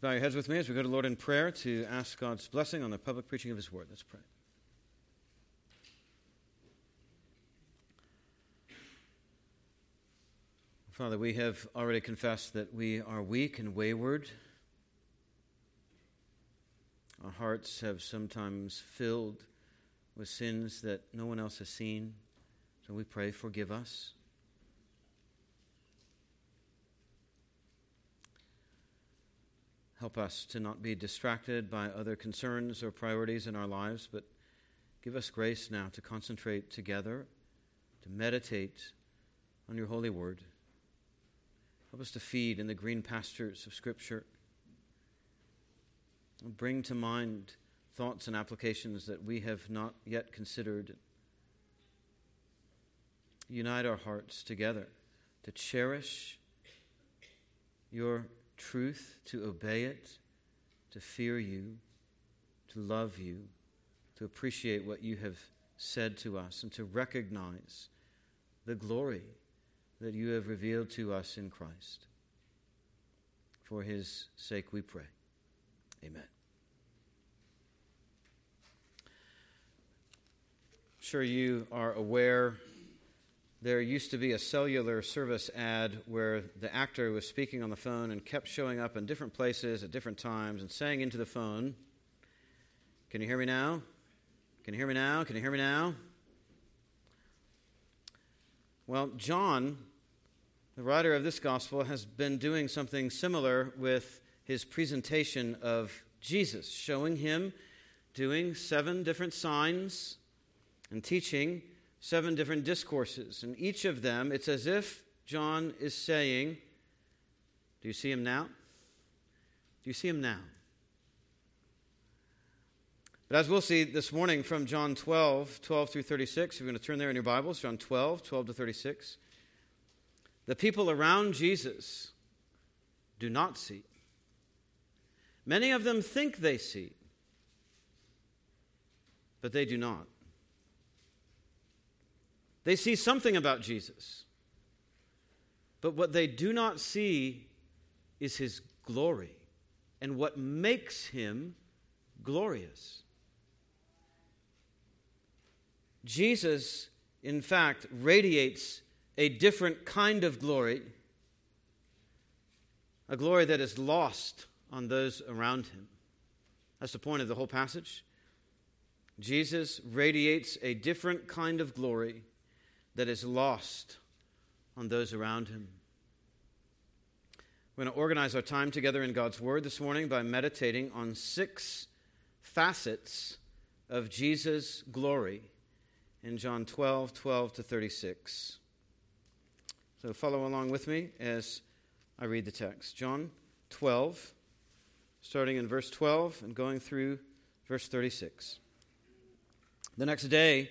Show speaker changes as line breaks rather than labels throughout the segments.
bow your heads with me as we go to the Lord in prayer to ask God's blessing on the public preaching of His word. Let's pray. Father, we have already confessed that we are weak and wayward. Our hearts have sometimes filled with sins that no one else has seen. So we pray, forgive us. Help us to not be distracted by other concerns or priorities in our lives, but give us grace now to concentrate together, to meditate on your holy word. Help us to feed in the green pastures of Scripture. Bring to mind thoughts and applications that we have not yet considered. Unite our hearts together to cherish your truth, to obey it, to fear you, to love you, to appreciate what you have said to us, and to recognize the glory that you have revealed to us in Christ. For his sake we pray. Amen. I'm sure you are aware there used to be a cellular service ad where the actor was speaking on the phone and kept showing up in different places at different times and saying into the phone, Can you hear me now? Can you hear me now? Can you hear me now? Well, John, the writer of this gospel, has been doing something similar with his presentation of Jesus, showing him doing seven different signs and teaching seven different discourses. And each of them, it's as if John is saying, Do you see him now? Do you see him now? But as we'll see this morning from John 12, 12 through 36, if you're going to turn there in your Bibles, John 12, 12 to 36. The people around Jesus do not see. Many of them think they see, but they do not. They see something about Jesus, but what they do not see is his glory and what makes him glorious. Jesus, in fact, radiates a different kind of glory, a glory that is lost on those around him. That's the point of the whole passage. Jesus radiates a different kind of glory that is lost on those around him. We're going to organize our time together in God's Word this morning by meditating on six facets of Jesus' glory in John 12, 12 to 36. So follow along with me as I read the text. John 12, starting in verse 12 and going through verse 36. The next day,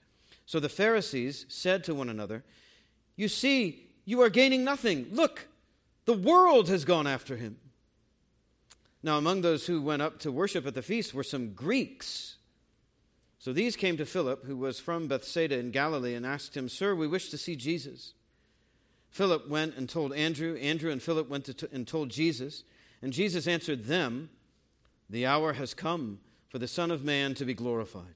So the Pharisees said to one another, You see, you are gaining nothing. Look, the world has gone after him. Now, among those who went up to worship at the feast were some Greeks. So these came to Philip, who was from Bethsaida in Galilee, and asked him, Sir, we wish to see Jesus. Philip went and told Andrew. Andrew and Philip went to and told Jesus. And Jesus answered them, The hour has come for the Son of Man to be glorified.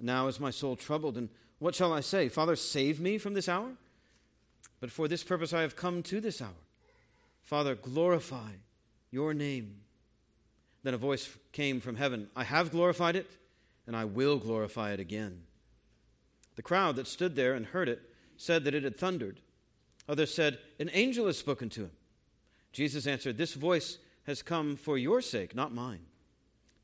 Now is my soul troubled, and what shall I say? Father, save me from this hour? But for this purpose I have come to this hour. Father, glorify your name. Then a voice came from heaven I have glorified it, and I will glorify it again. The crowd that stood there and heard it said that it had thundered. Others said, An angel has spoken to him. Jesus answered, This voice has come for your sake, not mine.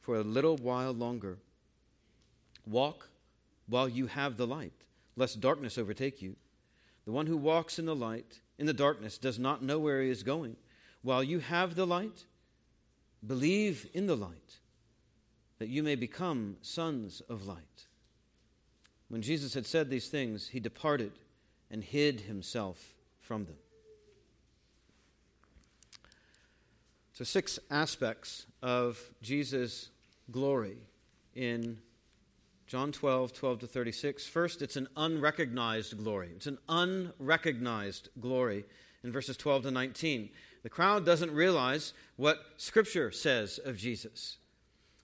for a little while longer. Walk while you have the light, lest darkness overtake you. The one who walks in the light, in the darkness, does not know where he is going. While you have the light, believe in the light, that you may become sons of light. When Jesus had said these things, he departed and hid himself from them. So, six aspects of Jesus' glory in John 12, 12 to 36. First, it's an unrecognized glory. It's an unrecognized glory in verses 12 to 19. The crowd doesn't realize what Scripture says of Jesus.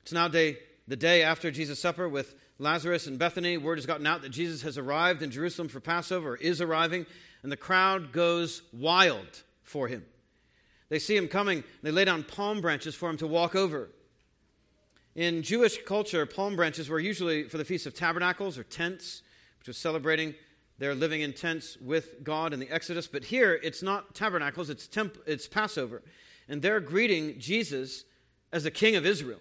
It's now day, the day after Jesus' supper with Lazarus and Bethany. Word has gotten out that Jesus has arrived in Jerusalem for Passover, is arriving, and the crowd goes wild for him. They see him coming, they lay down palm branches for him to walk over. In Jewish culture, palm branches were usually for the Feast of Tabernacles or tents, which was celebrating their living in tents with God in the Exodus. But here, it's not tabernacles, it's, temp- it's Passover. And they're greeting Jesus as the King of Israel.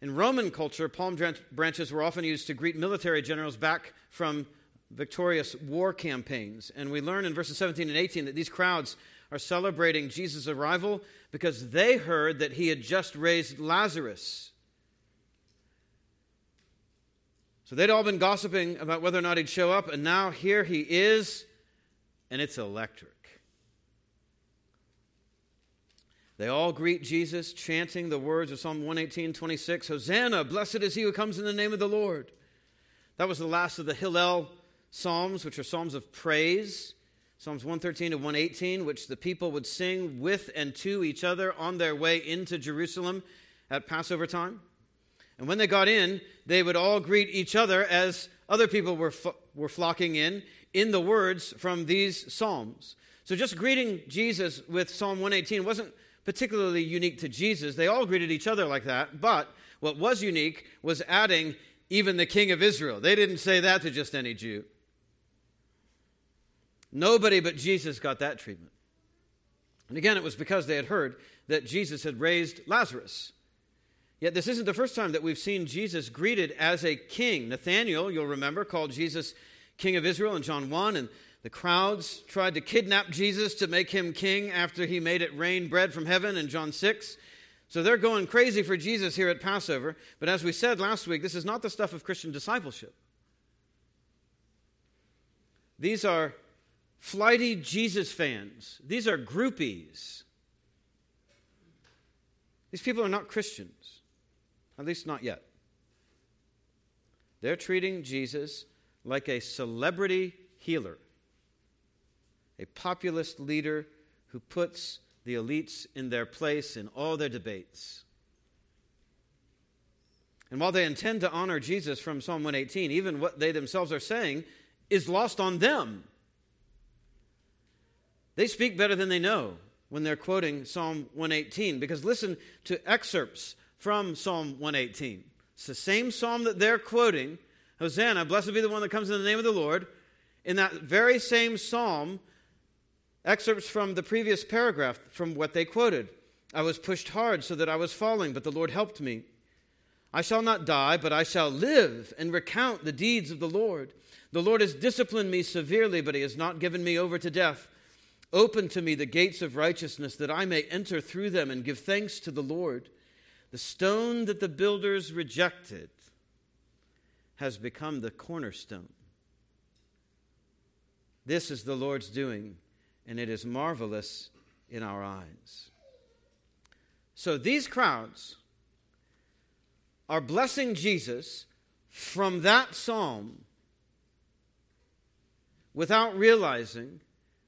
In Roman culture, palm branches were often used to greet military generals back from victorious war campaigns. And we learn in verses 17 and 18 that these crowds are celebrating Jesus' arrival because they heard that he had just raised Lazarus. So they'd all been gossiping about whether or not he'd show up, and now here he is, and it's electric. They all greet Jesus, chanting the words of Psalm 118, 26 Hosanna, blessed is he who comes in the name of the Lord. That was the last of the Hallel Psalms, which are Psalms of praise. Psalms 113 to 118, which the people would sing with and to each other on their way into Jerusalem at Passover time. And when they got in, they would all greet each other as other people were, were flocking in, in the words from these Psalms. So just greeting Jesus with Psalm 118 wasn't particularly unique to Jesus. They all greeted each other like that. But what was unique was adding even the King of Israel. They didn't say that to just any Jew. Nobody but Jesus got that treatment. And again, it was because they had heard that Jesus had raised Lazarus. Yet this isn't the first time that we've seen Jesus greeted as a king. Nathanael, you'll remember, called Jesus King of Israel in John 1, and the crowds tried to kidnap Jesus to make him king after he made it rain bread from heaven in John 6. So they're going crazy for Jesus here at Passover. But as we said last week, this is not the stuff of Christian discipleship. These are flighty Jesus fans. These are groupies. These people are not Christians, at least not yet. They're treating Jesus like a celebrity healer, a populist leader who puts the elites in their place in all their debates. And while they intend to honor Jesus from Psalm 118, even what they themselves are saying is lost on them. They speak better than they know when they're quoting Psalm 118 because listen to excerpts from Psalm 118. It's the same psalm that they're quoting Hosanna, blessed be the one that comes in the name of the Lord. In that very same psalm, excerpts from the previous paragraph from what they quoted. I was pushed hard so that I was falling, but the Lord helped me. I shall not die, but I shall live and recount the deeds of the Lord. The Lord has disciplined me severely, but he has not given me over to death. Open to me the gates of righteousness, that I may enter through them and give thanks to the Lord. The stone that the builders rejected has become the cornerstone. This is the Lord's doing, and it is marvelous in our eyes. So these crowds are blessing Jesus from that psalm without realizing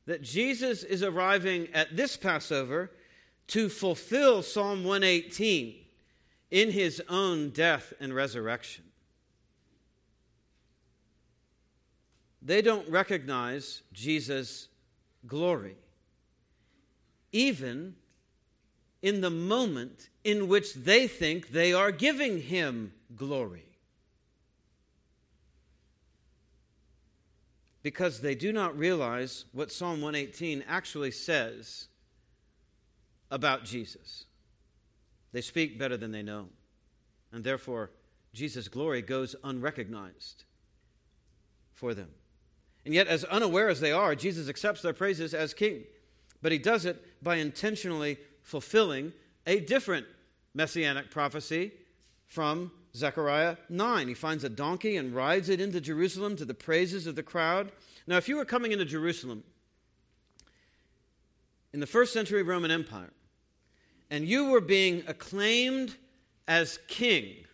that Jesus is arriving at this Passover to fulfill Psalm 118 in his own death and resurrection. They don't recognize Jesus' glory, even in the moment in which they think they are giving him glory. Because they do not realize what Psalm 118 actually says about Jesus. They speak better than they know, and therefore Jesus' glory goes unrecognized for them. And yet, as unaware as they are, Jesus accepts their praises as king. But he does it by intentionally fulfilling a different messianic prophecy from Zechariah 9. He finds a donkey and rides it into Jerusalem to the praises of the crowd. Now, if you were coming into Jerusalem in the first century Roman Empire and you were being acclaimed as king,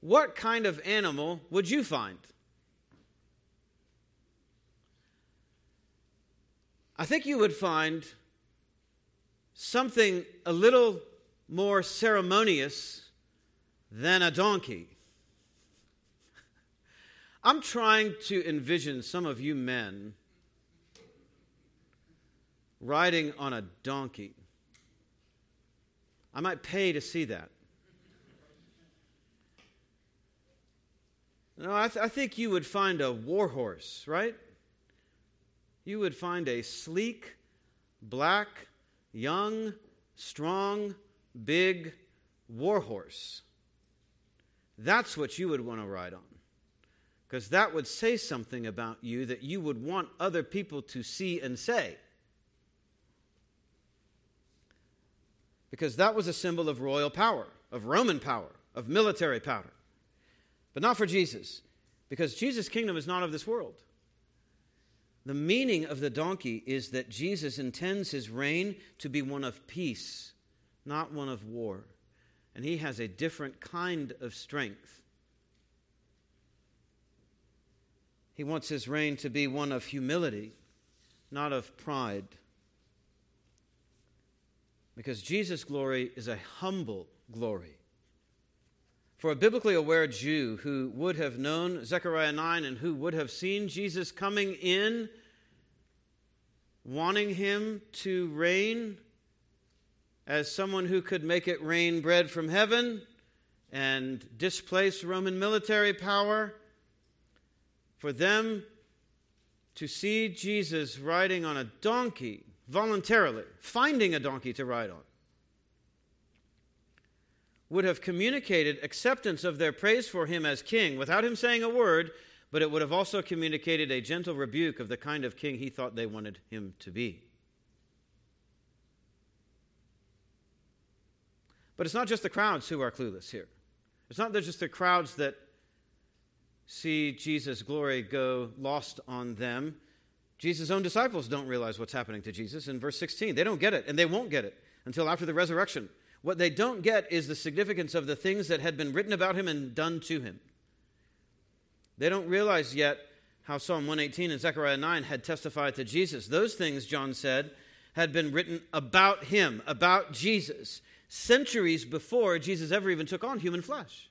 what kind of animal would you find? I think you would find something a little more ceremonious than a donkey. I'm trying to envision some of you men riding on a donkey. I might pay to see that. No, I, th- I think you would find a warhorse, right? you would find a sleek, black, young, strong, big warhorse. That's what you would want to ride on. Because that would say something about you that you would want other people to see and say. Because that was a symbol of royal power, of Roman power, of military power. But not for Jesus, because Jesus' kingdom is not of this world. The meaning of the donkey is that Jesus intends his reign to be one of peace, not one of war. And he has a different kind of strength. He wants his reign to be one of humility, not of pride. Because Jesus' glory is a humble glory. For a biblically aware Jew who would have known Zechariah 9 and who would have seen Jesus coming in, wanting him to reign as someone who could make it rain bread from heaven and displace Roman military power, for them to see Jesus riding on a donkey voluntarily, finding a donkey to ride on, would have communicated acceptance of their praise for him as king without him saying a word, but it would have also communicated a gentle rebuke of the kind of king he thought they wanted him to be. But it's not just the crowds who are clueless here. It's not just the crowds that see Jesus' glory go lost on them. Jesus' own disciples don't realize what's happening to Jesus. In verse 16, they don't get it, and they won't get it until after the resurrection. What they don't get is the significance of the things that had been written about him and done to him. They don't realize yet how Psalm 118 and Zechariah 9 had testified to Jesus. Those things, John said, had been written about him, about Jesus, centuries before Jesus ever even took on human flesh.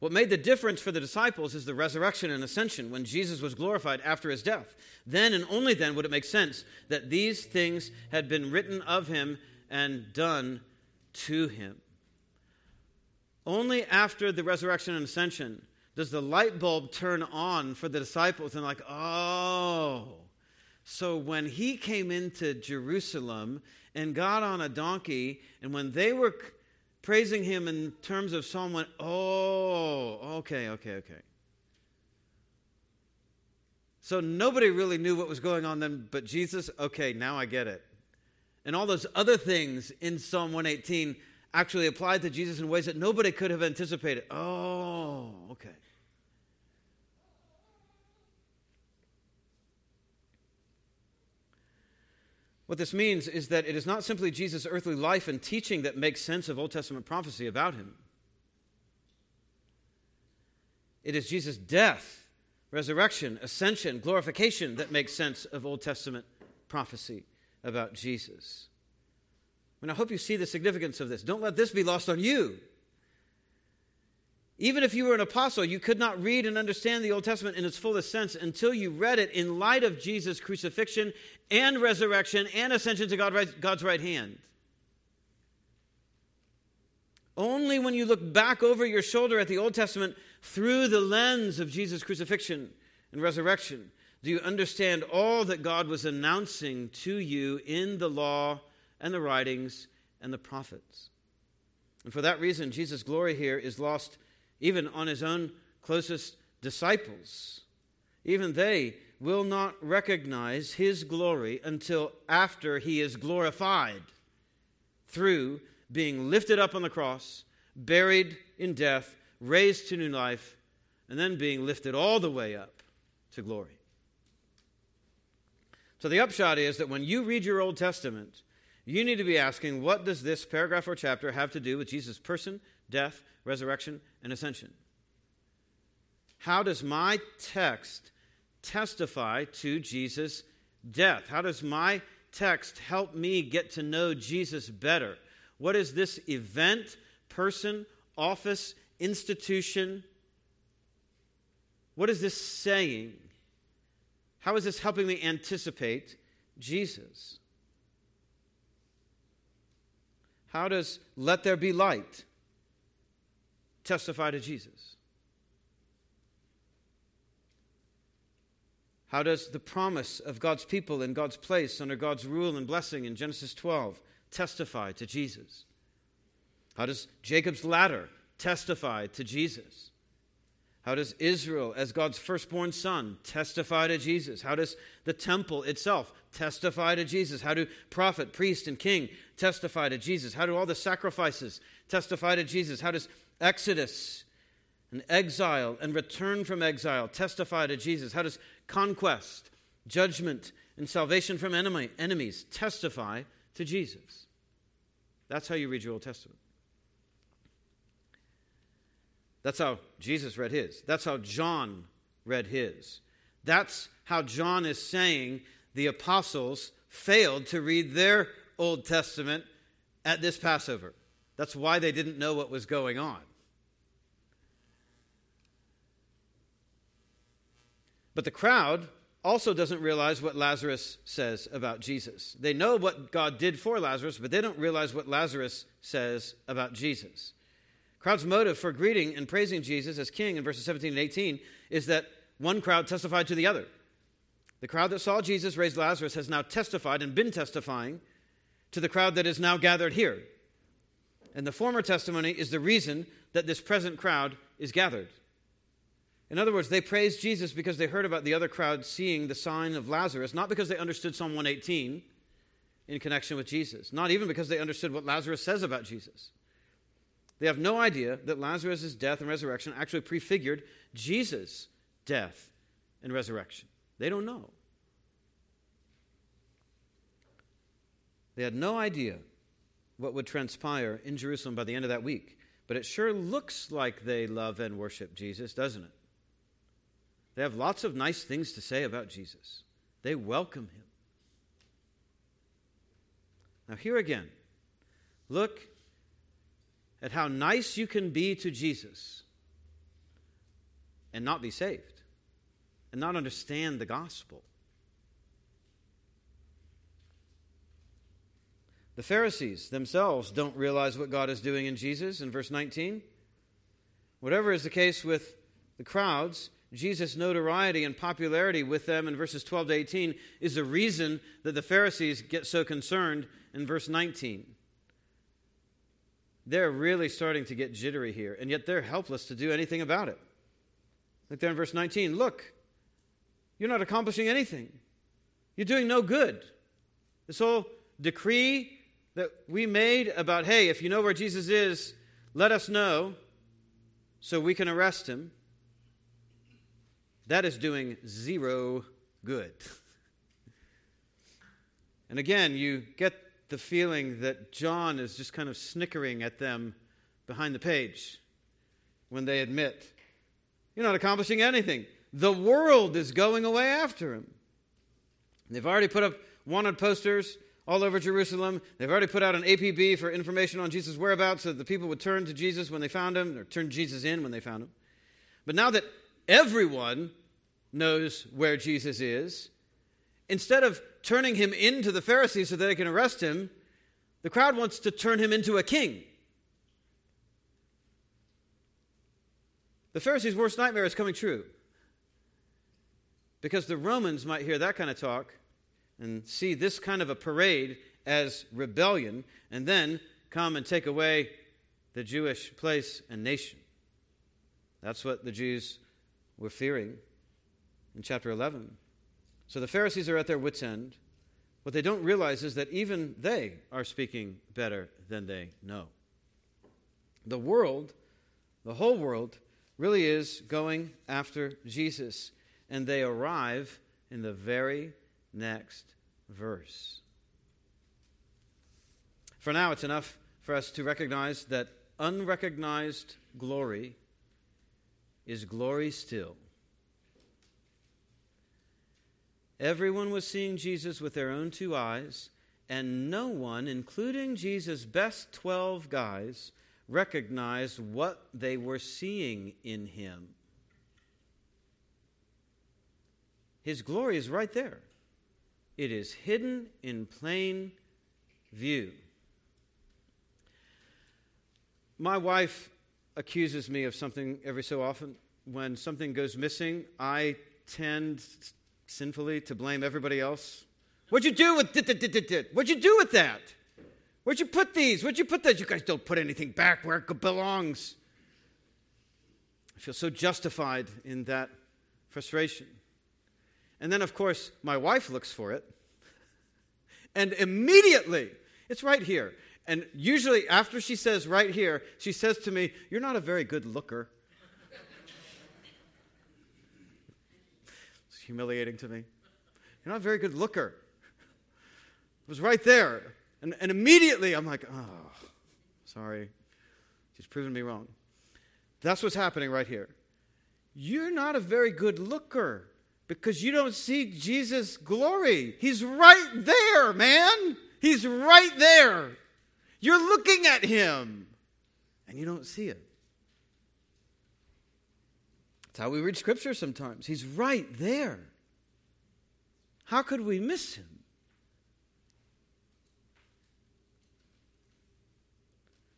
What made the difference for the disciples is the resurrection and ascension when Jesus was glorified after his death. Then and only then would it make sense that these things had been written of him and done to him. Only after the resurrection and ascension does the light bulb turn on for the disciples and, like, oh, So when he came into Jerusalem and got on a donkey, and when they were praising him in terms of Psalm 1, oh, okay, okay, okay. So nobody really knew what was going on then but Jesus. Okay, now I get it. And all those other things in Psalm 118 actually applied to Jesus in ways that nobody could have anticipated. Oh, okay. What this means is that it is not simply Jesus' earthly life and teaching that makes sense of Old Testament prophecy about him. It is Jesus' death, resurrection, ascension, glorification that makes sense of Old Testament prophecy about Jesus. And I hope you see the significance of this. Don't let this be lost on you. Even if you were an apostle, you could not read and understand the Old Testament in its fullest sense until you read it in light of Jesus' crucifixion and resurrection and ascension to God's right hand. Only when you look back over your shoulder at the Old Testament through the lens of Jesus' crucifixion and resurrection do you understand all that God was announcing to you in the law and the writings and the prophets. And for that reason, Jesus' glory here is lost even on his own closest disciples. Even they will not recognize his glory until after he is glorified through being lifted up on the cross, buried in death, raised to new life, and then being lifted all the way up to glory. So the upshot is that when you read your Old Testament, you need to be asking, what does this paragraph or chapter have to do with Jesus' person, death, resurrection, and ascension? How does my text testify to Jesus' death? How does my text help me get to know Jesus better? What is this event, person, office, institution? What is this saying? How is this helping me anticipate Jesus? How does let there be light testify to Jesus? How does the promise of God's people in God's place under God's rule and blessing in Genesis 12 testify to Jesus? How does Jacob's ladder testify to Jesus? How does Israel, as God's firstborn son, testify to Jesus? How does the temple itself testify to Jesus? How do prophet, priest, and king testify to Jesus? How do all the sacrifices testify to Jesus? How does Exodus and exile and return from exile testify to Jesus? How does conquest, judgment, and salvation from enemy, enemies testify to Jesus? That's how you read your Old Testament. That's how Jesus read his. That's how John read his. That's how John is saying the apostles failed to read their Old Testament at this Passover. That's why they didn't know what was going on. But the crowd also doesn't realize what Lazarus says about Jesus. They know what God did for Lazarus, but they don't realize what Lazarus says about Jesus. Crowd's motive for greeting and praising Jesus as king in verses 17 and 18 is that one crowd testified to the other. The crowd that saw Jesus raise Lazarus has now testified and been testifying to the crowd that is now gathered here. And the former testimony is the reason that this present crowd is gathered. In other words, they praised Jesus because they heard about the other crowd seeing the sign of Lazarus, not because they understood Psalm 118 in connection with Jesus, not even because they understood what Lazarus says about Jesus. They have no idea that Lazarus' death and resurrection actually prefigured Jesus' death and resurrection. They don't know. They had no idea what would transpire in Jerusalem by the end of that week. But it sure looks like they love and worship Jesus, doesn't it? They have lots of nice things to say about Jesus. They welcome him. Now, here again, look at how nice you can be to Jesus and not be saved and not understand the gospel. The Pharisees themselves don't realize what God is doing in Jesus in verse 19. Whatever is the case with the crowds, Jesus' notoriety and popularity with them in verses 12 to 18 is the reason that the Pharisees get so concerned in verse 19. They're really starting to get jittery here, and yet they're helpless to do anything about it. Look there in verse 19 look, you're not accomplishing anything, you're doing no good. This whole decree that we made about, hey, if you know where Jesus is, let us know so we can arrest him. That is doing zero good. and again, you get the feeling that John is just kind of snickering at them behind the page when they admit, You're not accomplishing anything. The world is going away after him. They've already put up wanted posters all over Jerusalem. They've already put out an APB for information on Jesus' whereabouts so that the people would turn to Jesus when they found him, or turn Jesus in when they found him. But now that everyone knows where Jesus is, instead of turning him into the Pharisees so that they can arrest him, the crowd wants to turn him into a king. The Pharisees' worst nightmare is coming true. Because the Romans might hear that kind of talk and see this kind of a parade as rebellion, and then come and take away the Jewish place and nation. That's what the Jews were fearing in chapter 11. So the Pharisees are at their wits' end. What they don't realize is that even they are speaking better than they know. The world, the whole world, really is going after Jesus, and they arrive in the very next verse. For now, it's enough for us to recognize that unrecognized glory is glory still. Everyone was seeing Jesus with their own two eyes, and no one, including Jesus' best 12 guys, recognized what they were seeing in him. His glory is right there. It is hidden in plain view. My wife accuses me of something every so often. When something goes missing, I tend sinfully to blame everybody else. What'd you do with dit, What'd you do with that? Where'd you put these? Where'd you put that? You guys don't put anything back where it belongs. I feel so justified in that frustration. And then, of course, my wife looks for it. And immediately, it's right here. And usually, after she says right here, she says to me, You're not a very good looker. Humiliating to me. You're not a very good looker. It was right there. And, and immediately, I'm like, Oh, sorry. She's proven me wrong. That's what's happening right here. You're not a very good looker because you don't see Jesus' glory. He's right there, man. He's right there. You're looking at him and you don't see it. That's how we read scripture sometimes. He's right there. How could we miss him?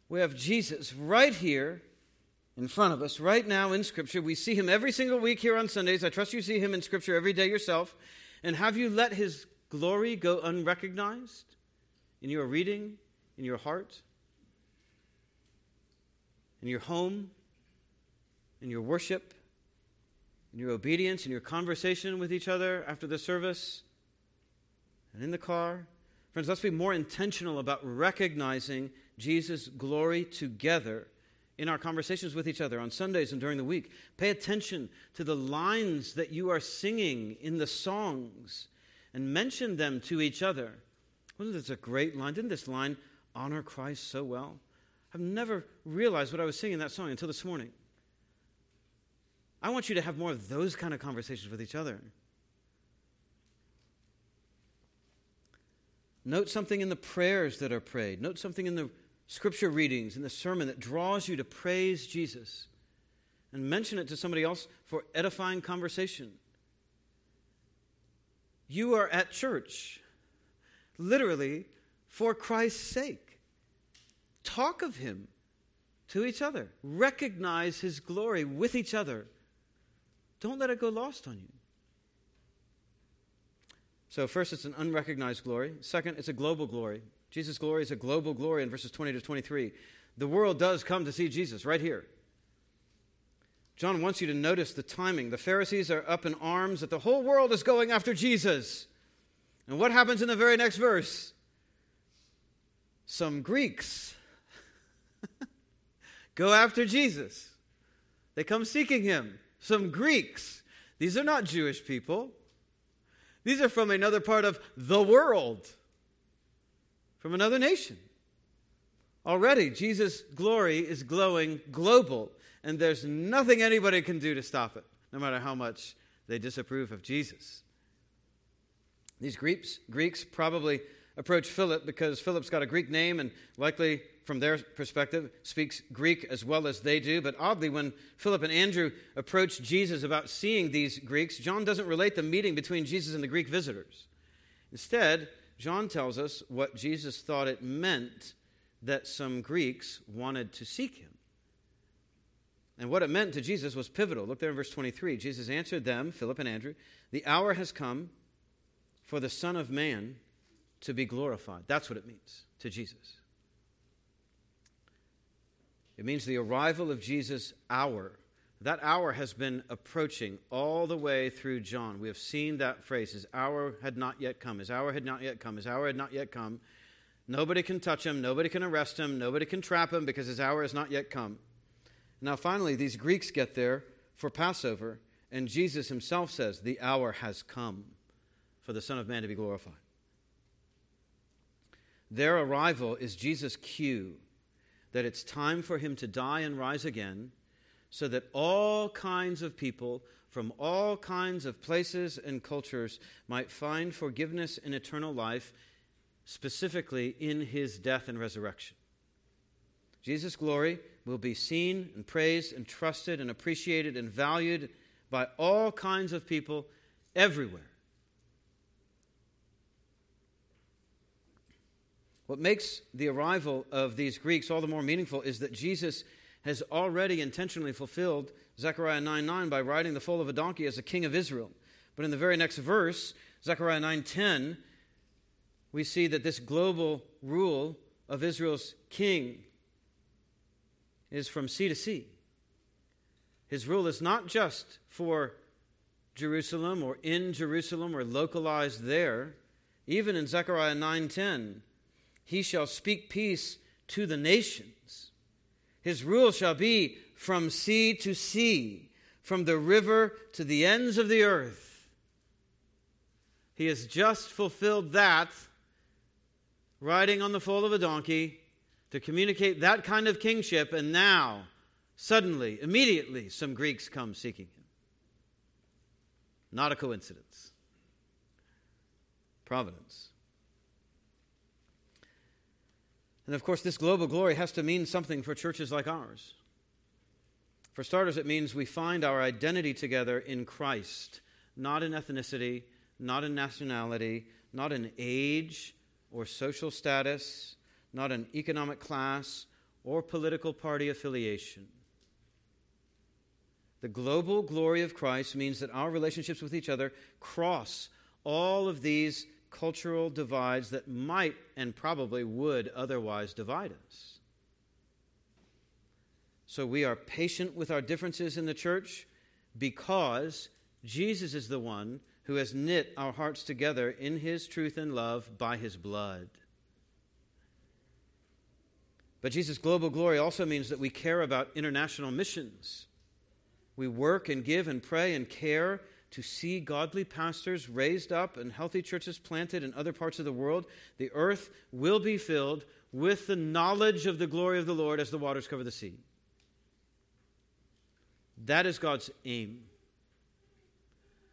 We have Jesus right here in front of us right now in Scripture. We see him every single week here on Sundays. I trust you see him in Scripture every day yourself. And have you let his glory go unrecognized in your reading, in your heart, in your home, in your worship, in your obedience, in your conversation with each other after the service, and in the car? Friends, let's be more intentional about recognizing Jesus' glory together in our conversations with each other on Sundays and during the week. Pay attention to the lines that you are singing in the songs and mention them to each other. Wasn't this a great line? Didn't this line honor Christ so well? I've never realized what I was singing in that song until this morning. I want you to have more of those kind of conversations with each other. Note something in the prayers that are prayed. Note something in the scripture readings in the sermon that draws you to praise Jesus and mention it to somebody else for edifying conversation. You are at church, literally, for Christ's sake. Talk of Him to each other, recognize His glory with each other. Don't let it go lost on you. So, first, it's an unrecognized glory. Second, it's a global glory. Jesus' glory is a global glory in verses 20 to 23. The world does come to see Jesus right here. John wants you to notice the timing. The Pharisees are up in arms that the whole world is going after Jesus. And what happens in the very next verse? Some Greeks go after Jesus. They come seeking him. Some Greeks. These are not Jewish people. These are from another part of the world, from another nation. Already, Jesus' glory is glowing global, and there's nothing anybody can do to stop it, no matter how much they disapprove of Jesus. These Greeks, Greeks probably approach Philip because Philip's got a Greek name and likely, from their perspective, speaks Greek as well as they do. But oddly, when Philip and Andrew approach Jesus about seeing these Greeks, John doesn't relate the meeting between Jesus and the Greek visitors. Instead, John tells us what Jesus thought it meant that some Greeks wanted to seek him. And what it meant to Jesus was pivotal. Look there in verse 23. Jesus answered them, Philip and Andrew, The hour has come for the Son of Man to be glorified. That's what it means to Jesus. It means the arrival of Jesus' hour. That hour has been approaching all the way through John. We have seen that phrase His hour had not yet come. His hour had not yet come. His hour had not yet come. Nobody can touch him. Nobody can arrest him. Nobody can trap him because his hour has not yet come. Now, finally, these Greeks get there for Passover, and Jesus himself says, The hour has come for the Son of Man to be glorified. Their arrival is Jesus' cue that it's time for him to die and rise again so that all kinds of people from all kinds of places and cultures might find forgiveness and eternal life, specifically in his death and resurrection. Jesus' glory will be seen and praised and trusted and appreciated and valued by all kinds of people everywhere. What makes the arrival of these Greeks all the more meaningful is that Jesus has already intentionally fulfilled Zechariah 9 9 by riding the foal of a donkey as a king of Israel. But in the very next verse, Zechariah 9 10, we see that this global rule of Israel's king is from sea to sea. His rule is not just for Jerusalem or in Jerusalem or localized there. Even in Zechariah 9:10, he shall speak peace to the nations. His rule shall be from sea to sea, from the river to the ends of the earth. He has just fulfilled that, riding on the foal of a donkey to communicate that kind of kingship, and now, suddenly, immediately, some Greeks come seeking him. Not a coincidence. Providence. And of course, this global glory has to mean something for churches like ours. For starters, it means we find our identity together in Christ, not in ethnicity, not in nationality, not in age or social status, not in economic class or political party affiliation. The global glory of Christ means that our relationships with each other cross all of these cultural divides that might and probably would otherwise divide us. So we are patient with our differences in the church because Jesus is the one who has knit our hearts together in his truth and love by his blood. But Jesus' global glory also means that we care about international missions. We work and give and pray and care to see godly pastors raised up and healthy churches planted in other parts of the world, the earth will be filled with the knowledge of the glory of the Lord as the waters cover the sea. That is God's aim.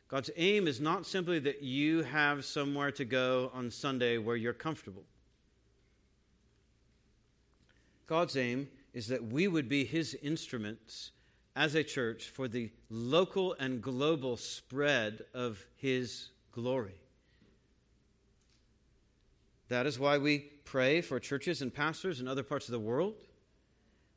God's aim is not simply that you have somewhere to go on Sunday where you're comfortable. God's aim is that we would be His instruments as a church for the local and global spread of His glory. That is why we pray for churches and pastors in other parts of the world.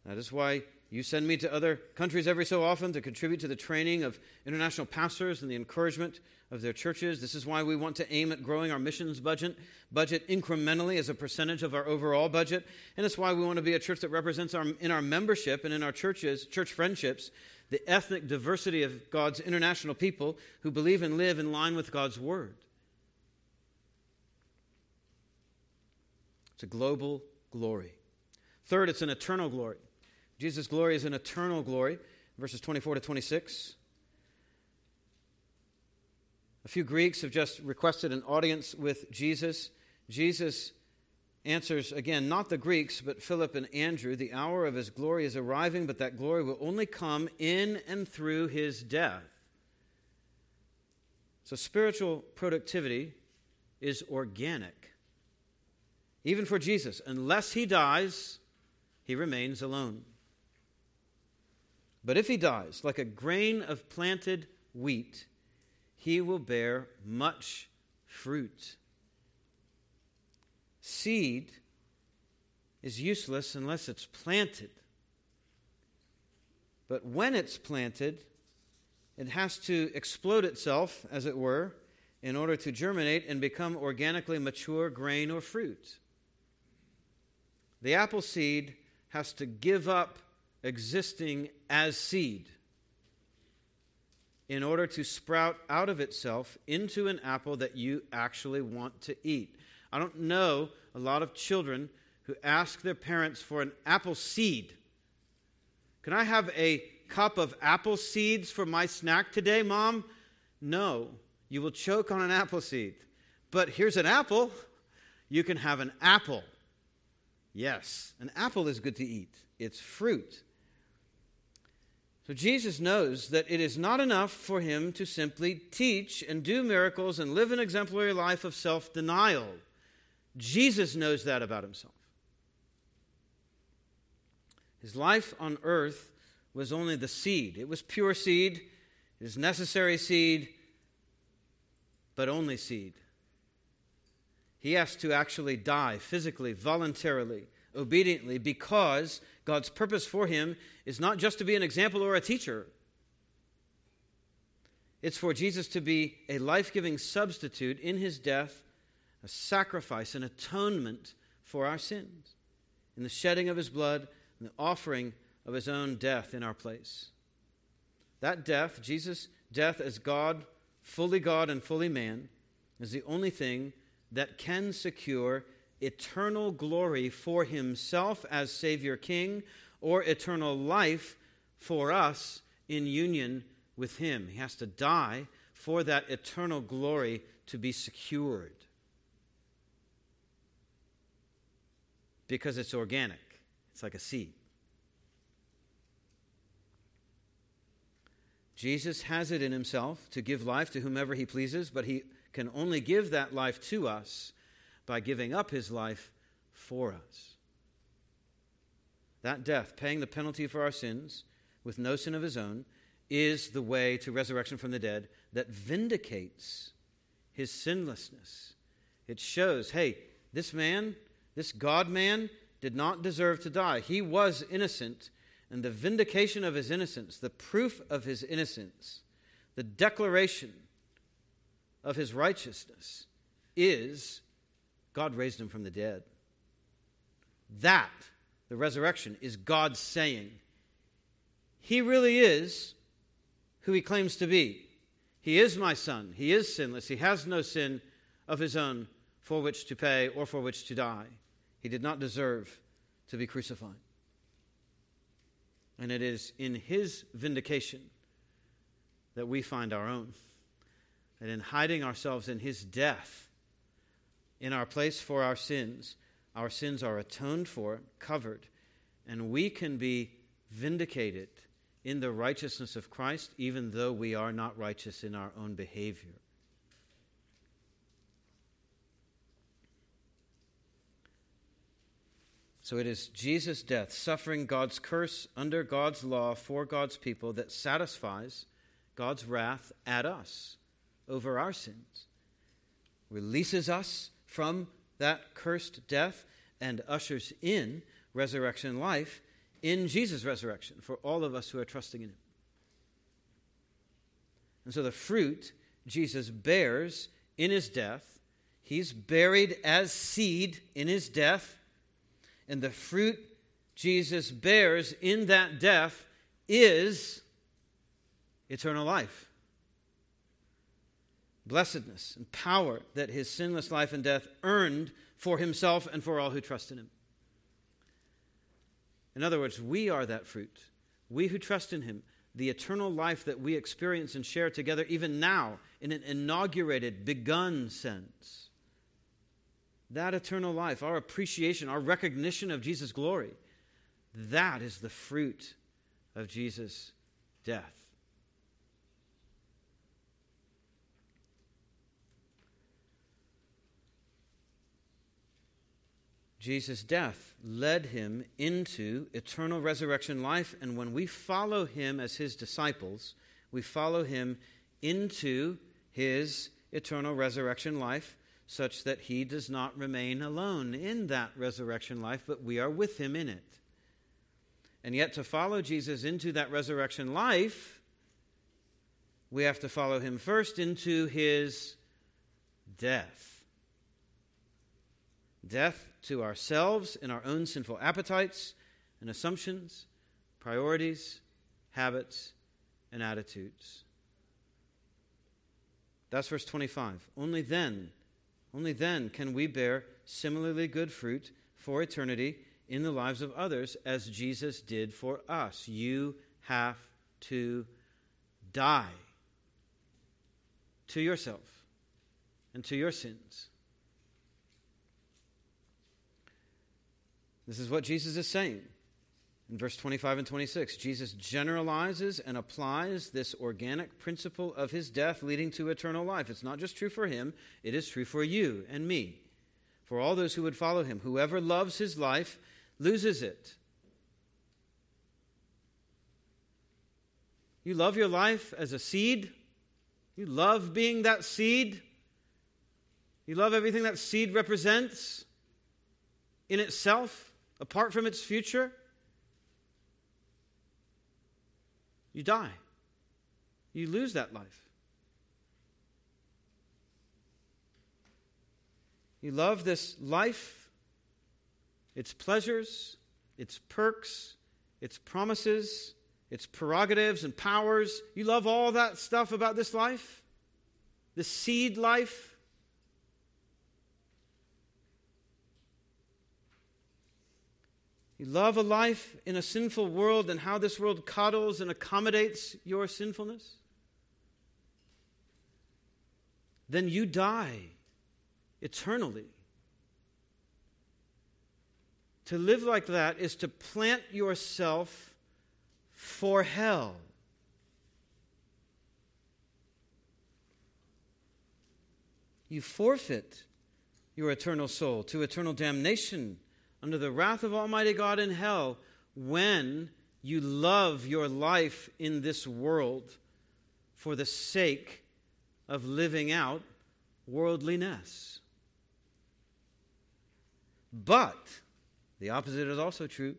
That is why You send me to other countries every so often to contribute to the training of international pastors and the encouragement of their churches. This is why we want to aim at growing our missions budget, budget incrementally as a percentage of our overall budget. And it's why we want to be a church that represents our, in our membership and in our churches, church friendships, the ethnic diversity of God's international people who believe and live in line with God's word. It's a global glory. Third, it's an eternal glory. Jesus' glory is an eternal glory, verses 24 to 26. A few Greeks have just requested an audience with Jesus. Jesus answers again, not the Greeks, but Philip and Andrew. The hour of his glory is arriving, but that glory will only come in and through his death. So, spiritual productivity is organic. Even for Jesus, unless he dies, he remains alone. But if he dies, like a grain of planted wheat, he will bear much fruit. Seed is useless unless it's planted. But when it's planted, it has to explode itself, as it were, in order to germinate and become organically mature grain or fruit. The apple seed has to give up existing as seed in order to sprout out of itself into an apple that you actually want to eat. I don't know a lot of children who ask their parents for an apple seed. Can I have a cup of apple seeds for my snack today, mom? No, you will choke on an apple seed. But here's an apple. You can have an apple. Yes, an apple is good to eat, it's fruit. So Jesus knows that it is not enough for him to simply teach and do miracles and live an exemplary life of self denial. Jesus knows that about himself. His life on earth was only the seed. It was pure seed, it is necessary seed, but only seed. He has to actually die physically, voluntarily, obediently, because God's purpose for him is not just to be an example or a teacher. It's for Jesus to be a life giving substitute in his death, a sacrifice, an atonement for our sins, in the shedding of his blood and the offering of his own death in our place. That death, Jesus' death as God, fully God and fully man, is the only thing that can secure eternal glory for himself as Savior King or eternal life for us in union with him. He has to die for that eternal glory to be secured. Because it's organic, it's like a seed. Jesus has it in himself to give life to whomever he pleases, but he can only give that life to us by giving up his life for us. That death, paying the penalty for our sins with no sin of his own, is the way to resurrection from the dead that vindicates his sinlessness. It shows, hey, this man, this God man, did not deserve to die. He was innocent, and the vindication of his innocence, the proof of his innocence, the declaration of his righteousness is God raised him from the dead. That, the resurrection, is God saying, He really is who He claims to be. He is my son. He is sinless. He has no sin of His own for which to pay or for which to die. He did not deserve to be crucified. And it is in His vindication that we find our own. And in hiding ourselves in His death, in our place for our sins. Our sins are atoned for, covered, and we can be vindicated in the righteousness of Christ, even though we are not righteous in our own behavior. So it is Jesus' death, suffering God's curse under God's law for God's people, that satisfies God's wrath at us over our sins, releases us from that cursed death and ushers in resurrection life in Jesus' resurrection for all of us who are trusting in him. And so the fruit Jesus bears in his death, he's buried as seed in his death, and the fruit Jesus bears in that death is eternal life. Blessedness and power that his sinless life and death earned for himself and for all who trust in him. In other words, we are that fruit. We who trust in him, the eternal life that we experience and share together, even now, in an inaugurated, begun sense. That eternal life, our appreciation, our recognition of Jesus' glory, that is the fruit of Jesus' death. Jesus' death led him into eternal resurrection life, and when we follow him as his disciples, we follow him into his eternal resurrection life, such that he does not remain alone in that resurrection life, but we are with him in it. And yet, to follow Jesus into that resurrection life, we have to follow him first into his death. Death to ourselves and our own sinful appetites and assumptions, priorities, habits, and attitudes. That's verse 25. Only then, only then can we bear similarly good fruit for eternity in the lives of others as Jesus did for us. You have to die to yourself and to your sins This is what Jesus is saying. In verse 25 and 26, Jesus generalizes and applies this organic principle of his death leading to eternal life. It's not just true for him, it is true for you and me, for all those who would follow him. Whoever loves his life loses it. You love your life as a seed. You love being that seed. You love everything that seed represents in itself apart from its future, you die. You lose that life. You love this life, its pleasures, its perks, its promises, its prerogatives and powers. You love all that stuff about this life, the seed life. You love a life in a sinful world and how this world coddles and accommodates your sinfulness? Then you die eternally. To live like that is to plant yourself for hell. You forfeit your eternal soul to eternal damnation under the wrath of Almighty God in hell when you love your life in this world for the sake of living out worldliness. But the opposite is also true.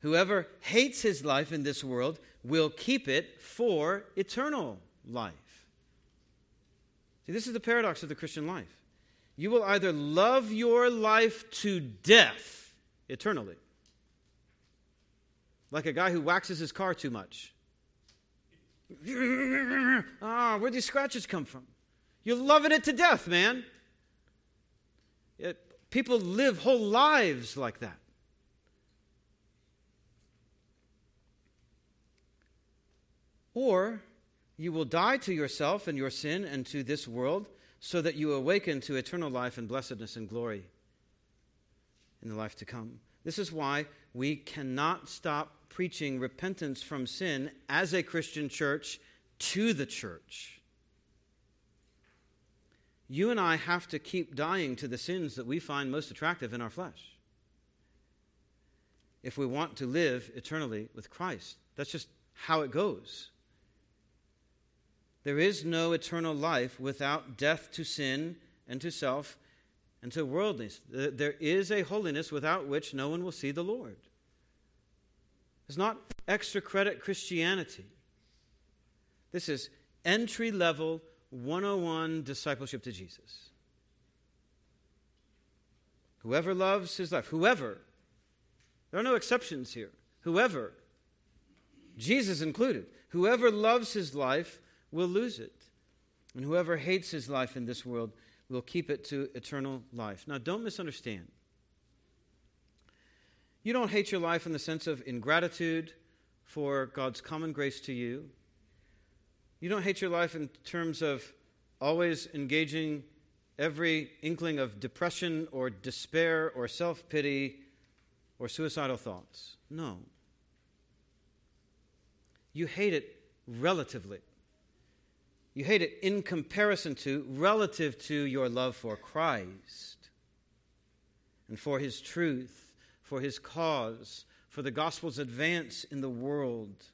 Whoever hates his life in this world will keep it for eternal life. See, this is the paradox of the Christian life. You will either love your life to death eternally. Like a guy who waxes his car too much. Ah, where'd these scratches come from? You're loving it to death, man. It, people live whole lives like that. Or you will die to yourself and your sin and to this world so that you awaken to eternal life and blessedness and glory in the life to come. This is why we cannot stop preaching repentance from sin as a Christian church to the church. You and I have to keep dying to the sins that we find most attractive in our flesh. If we want to live eternally with Christ, that's just how it goes. There is no eternal life without death to sin and to self and to worldliness. There is a holiness without which no one will see the Lord. It's not extra credit Christianity. This is entry level 101 discipleship to Jesus. Whoever loves his life, whoever, there are no exceptions here. Whoever, Jesus included, whoever loves his life will lose it. And whoever hates his life in this world will keep it to eternal life. Now, don't misunderstand. You don't hate your life in the sense of ingratitude for God's common grace to you. You don't hate your life in terms of always engaging every inkling of depression or despair or self pity or suicidal thoughts. No. You hate it relatively. You hate it in comparison to, relative to your love for Christ and for his truth, for his cause, for the gospel's advance in the world,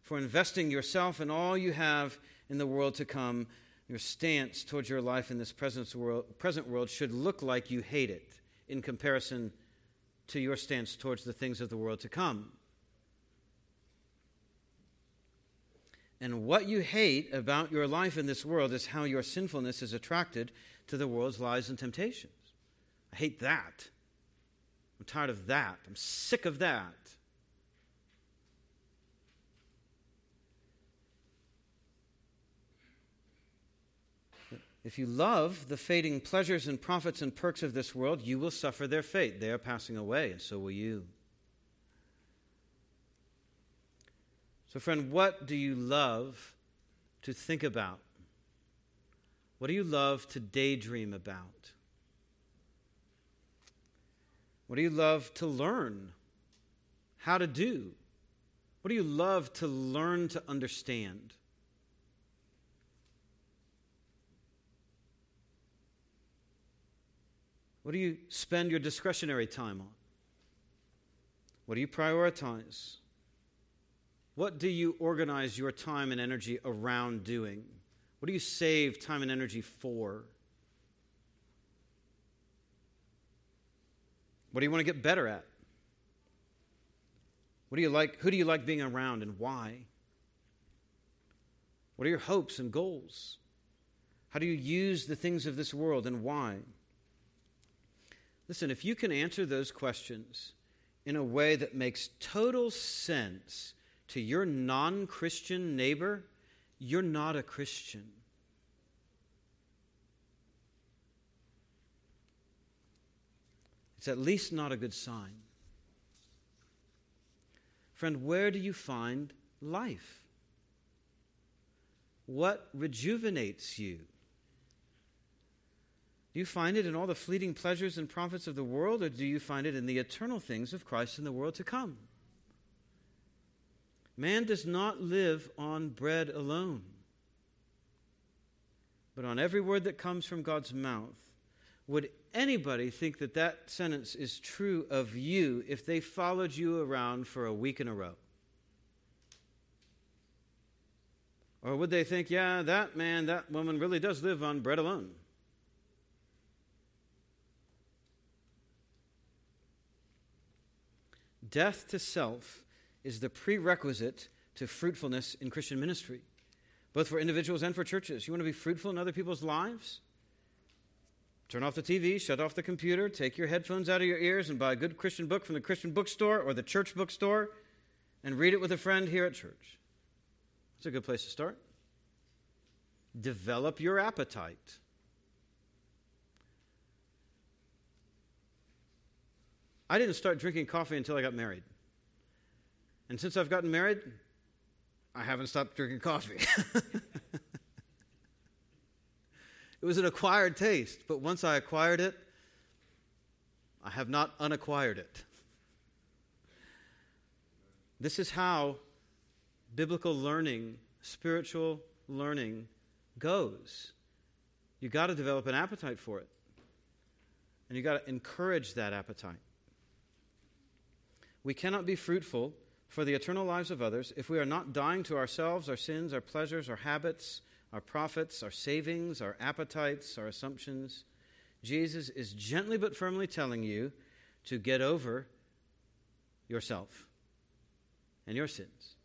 for investing yourself and all you have in the world to come. Your stance towards your life in this present world, should look like you hate it in comparison to your stance towards the things of the world to come. And what you hate about your life in this world is how your sinfulness is attracted to the world's lies and temptations. I hate that. I'm tired of that. I'm sick of that. If you love the fading pleasures and profits and perks of this world, you will suffer their fate. They are passing away, and so will you. So, friend, what do you love to think about? What do you love to daydream about? What do you love to learn how to do? What do you love to learn to understand? What do you spend your discretionary time on? What do you prioritize? What do you organize your time and energy around doing? What do you save time and energy for? What do you want to get better at? What do you like? Who do you like being around and why? What are your hopes and goals? How do you use the things of this world and why? Listen, if you can answer those questions in a way that makes total sense to your non Christian neighbor, you're not a Christian. It's at least not a good sign. Friend, where do you find life? What rejuvenates you? Do you find it in all the fleeting pleasures and profits of the world, or do you find it in the eternal things of Christ in the world to come? Man does not live on bread alone, but on every word that comes from God's mouth. Would anybody think that that sentence is true of you if they followed you around for a week in a row? Or would they think, yeah, that man, that woman really does live on bread alone? Death to self is the prerequisite to fruitfulness in Christian ministry, both for individuals and for churches. You want to be fruitful in other people's lives? Turn off the TV, shut off the computer, take your headphones out of your ears, and buy a good Christian book from the Christian bookstore or the church bookstore and read it with a friend here at church. That's a good place to start. Develop your appetite. I didn't start drinking coffee until I got married. And since I've gotten married, I haven't stopped drinking coffee. it was an acquired taste, but once I acquired it, I have not unacquired it. This is how biblical learning, spiritual learning goes. You got to develop an appetite for it. And you got to encourage that appetite. We cannot be fruitful for the eternal lives of others if we are not dying to ourselves, our sins, our pleasures, our habits, our profits, our savings, our appetites, our assumptions. Jesus is gently but firmly telling you to get over yourself. and your sins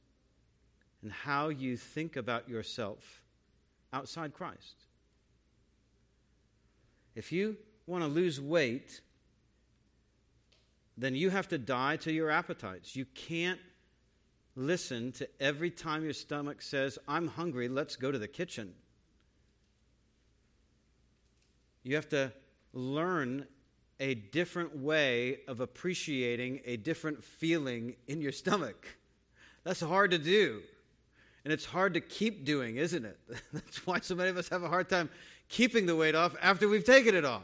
and how you think about yourself outside Christ. If you want to lose weight, then you have to die to your appetites. You can't listen to every time your stomach says, I'm hungry, let's go to the kitchen. You have to learn a different way of appreciating a different feeling in your stomach. That's hard to do. And it's hard to keep doing, isn't it? That's why so many of us have a hard time keeping the weight off after we've taken it off.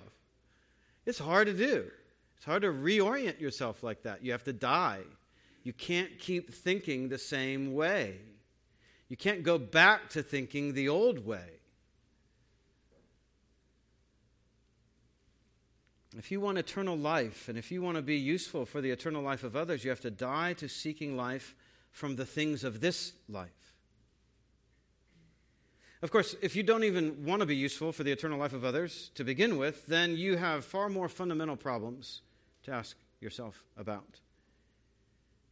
It's hard to do. It's hard to reorient yourself like that. You have to die. You can't keep thinking the same way. You can't go back to thinking the old way. If you want eternal life and if you want to be useful for the eternal life of others, you have to die to seeking life from the things of this life. Of course, if you don't even want to be useful for the eternal life of others to begin with, then you have far more fundamental problems to ask yourself about.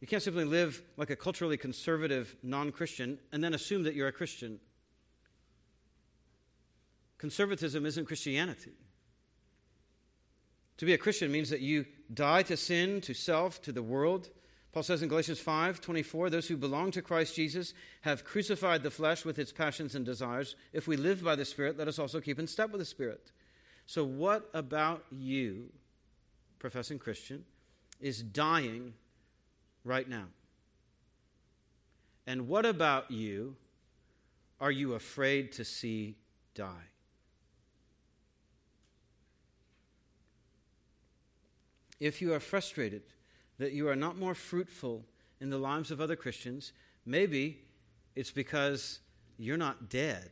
You can't simply live like a culturally conservative non Christian and then assume that you're a Christian. Conservatism isn't Christianity. To be a Christian means that you die to sin, to self, to the world. Paul says in Galatians 5 24, those who belong to Christ Jesus have crucified the flesh with its passions and desires. If we live by the Spirit, let us also keep in step with the Spirit. So, what about you, professing Christian, is dying right now? And what about you are you afraid to see die? if you are frustrated that you are not more fruitful in the lives of other Christians, maybe it's because you're not dead.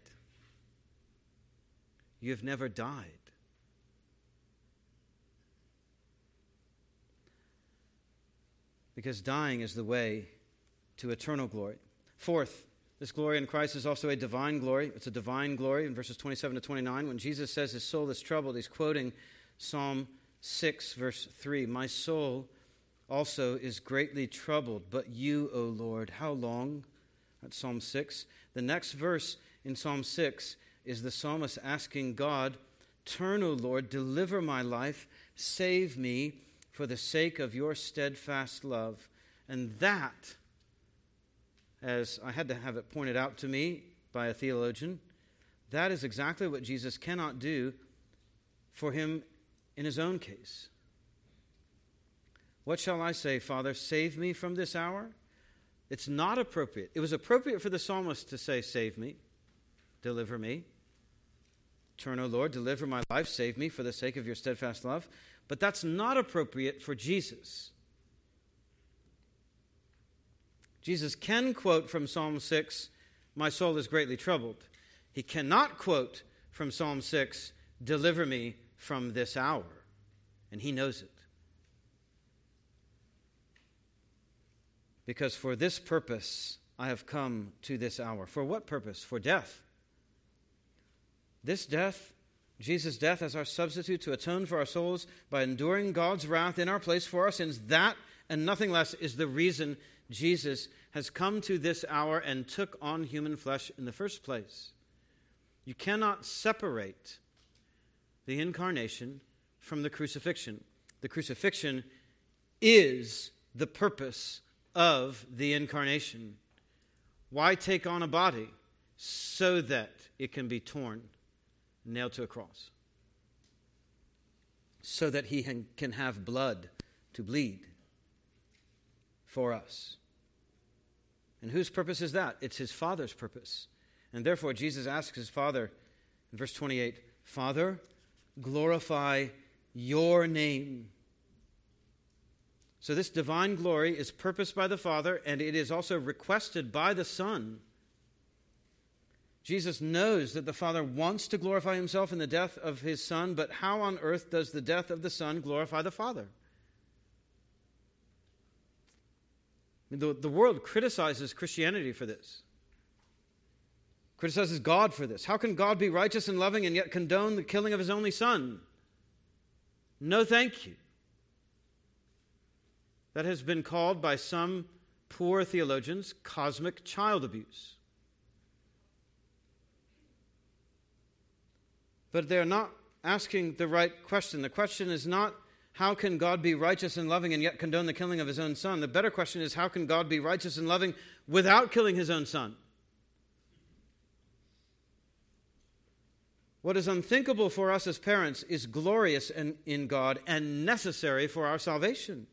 You've never died. Because dying is the way to eternal glory. Fourth, this glory in Christ is also a divine glory. It's a divine glory in verses 27 to 29. When Jesus says his soul is troubled, he's quoting Psalm 6, verse 3 My soul also is greatly troubled, but you, O Lord, how long? That's Psalm 6. The next verse in Psalm 6 is the psalmist asking God, Turn, O Lord, deliver my life, save me for the sake of your steadfast love. And that, as I had to have it pointed out to me by a theologian, that is exactly what Jesus cannot do for him in his own case. What shall I say, Father? Save me from this hour? It's not appropriate. It was appropriate for the psalmist to say, Save me, deliver me. Turn, O Lord, deliver my life, save me for the sake of your steadfast love. But that's not appropriate for Jesus. Jesus can quote from Psalm 6, My soul is greatly troubled. He cannot quote from Psalm 6, Deliver me from this hour, and he knows it. Because for this purpose I have come to this hour. For what purpose? For death. This death, Jesus' death as our substitute to atone for our souls by enduring God's wrath in our place for our sins, that and nothing less is the reason Jesus has come to this hour and took on human flesh in the first place. You cannot separate the incarnation from the crucifixion. The crucifixion is the purpose of the incarnation. Why take on a body? So that it can be torn, nailed to a cross. So that he can have blood to bleed for us. And whose purpose is that? It's his Father's purpose. And therefore, Jesus asks his Father in verse 28 Father, glorify your name. So, this divine glory is purposed by the Father, and it is also requested by the Son. Jesus knows that the Father wants to glorify himself in the death of his Son, but how on earth does the death of the Son glorify the Father? The, the world criticizes Christianity for this criticizes God for this. How can God be righteous and loving and yet condone the killing of his only son? No, thank you. That has been called by some poor theologians, cosmic child abuse. But they're not asking the right question. The question is not how can God be righteous and loving and yet condone the killing of his own son? The better question is how can God be righteous and loving without killing his own son? What is unthinkable for us as parents is glorious in, in God and necessary for our salvation,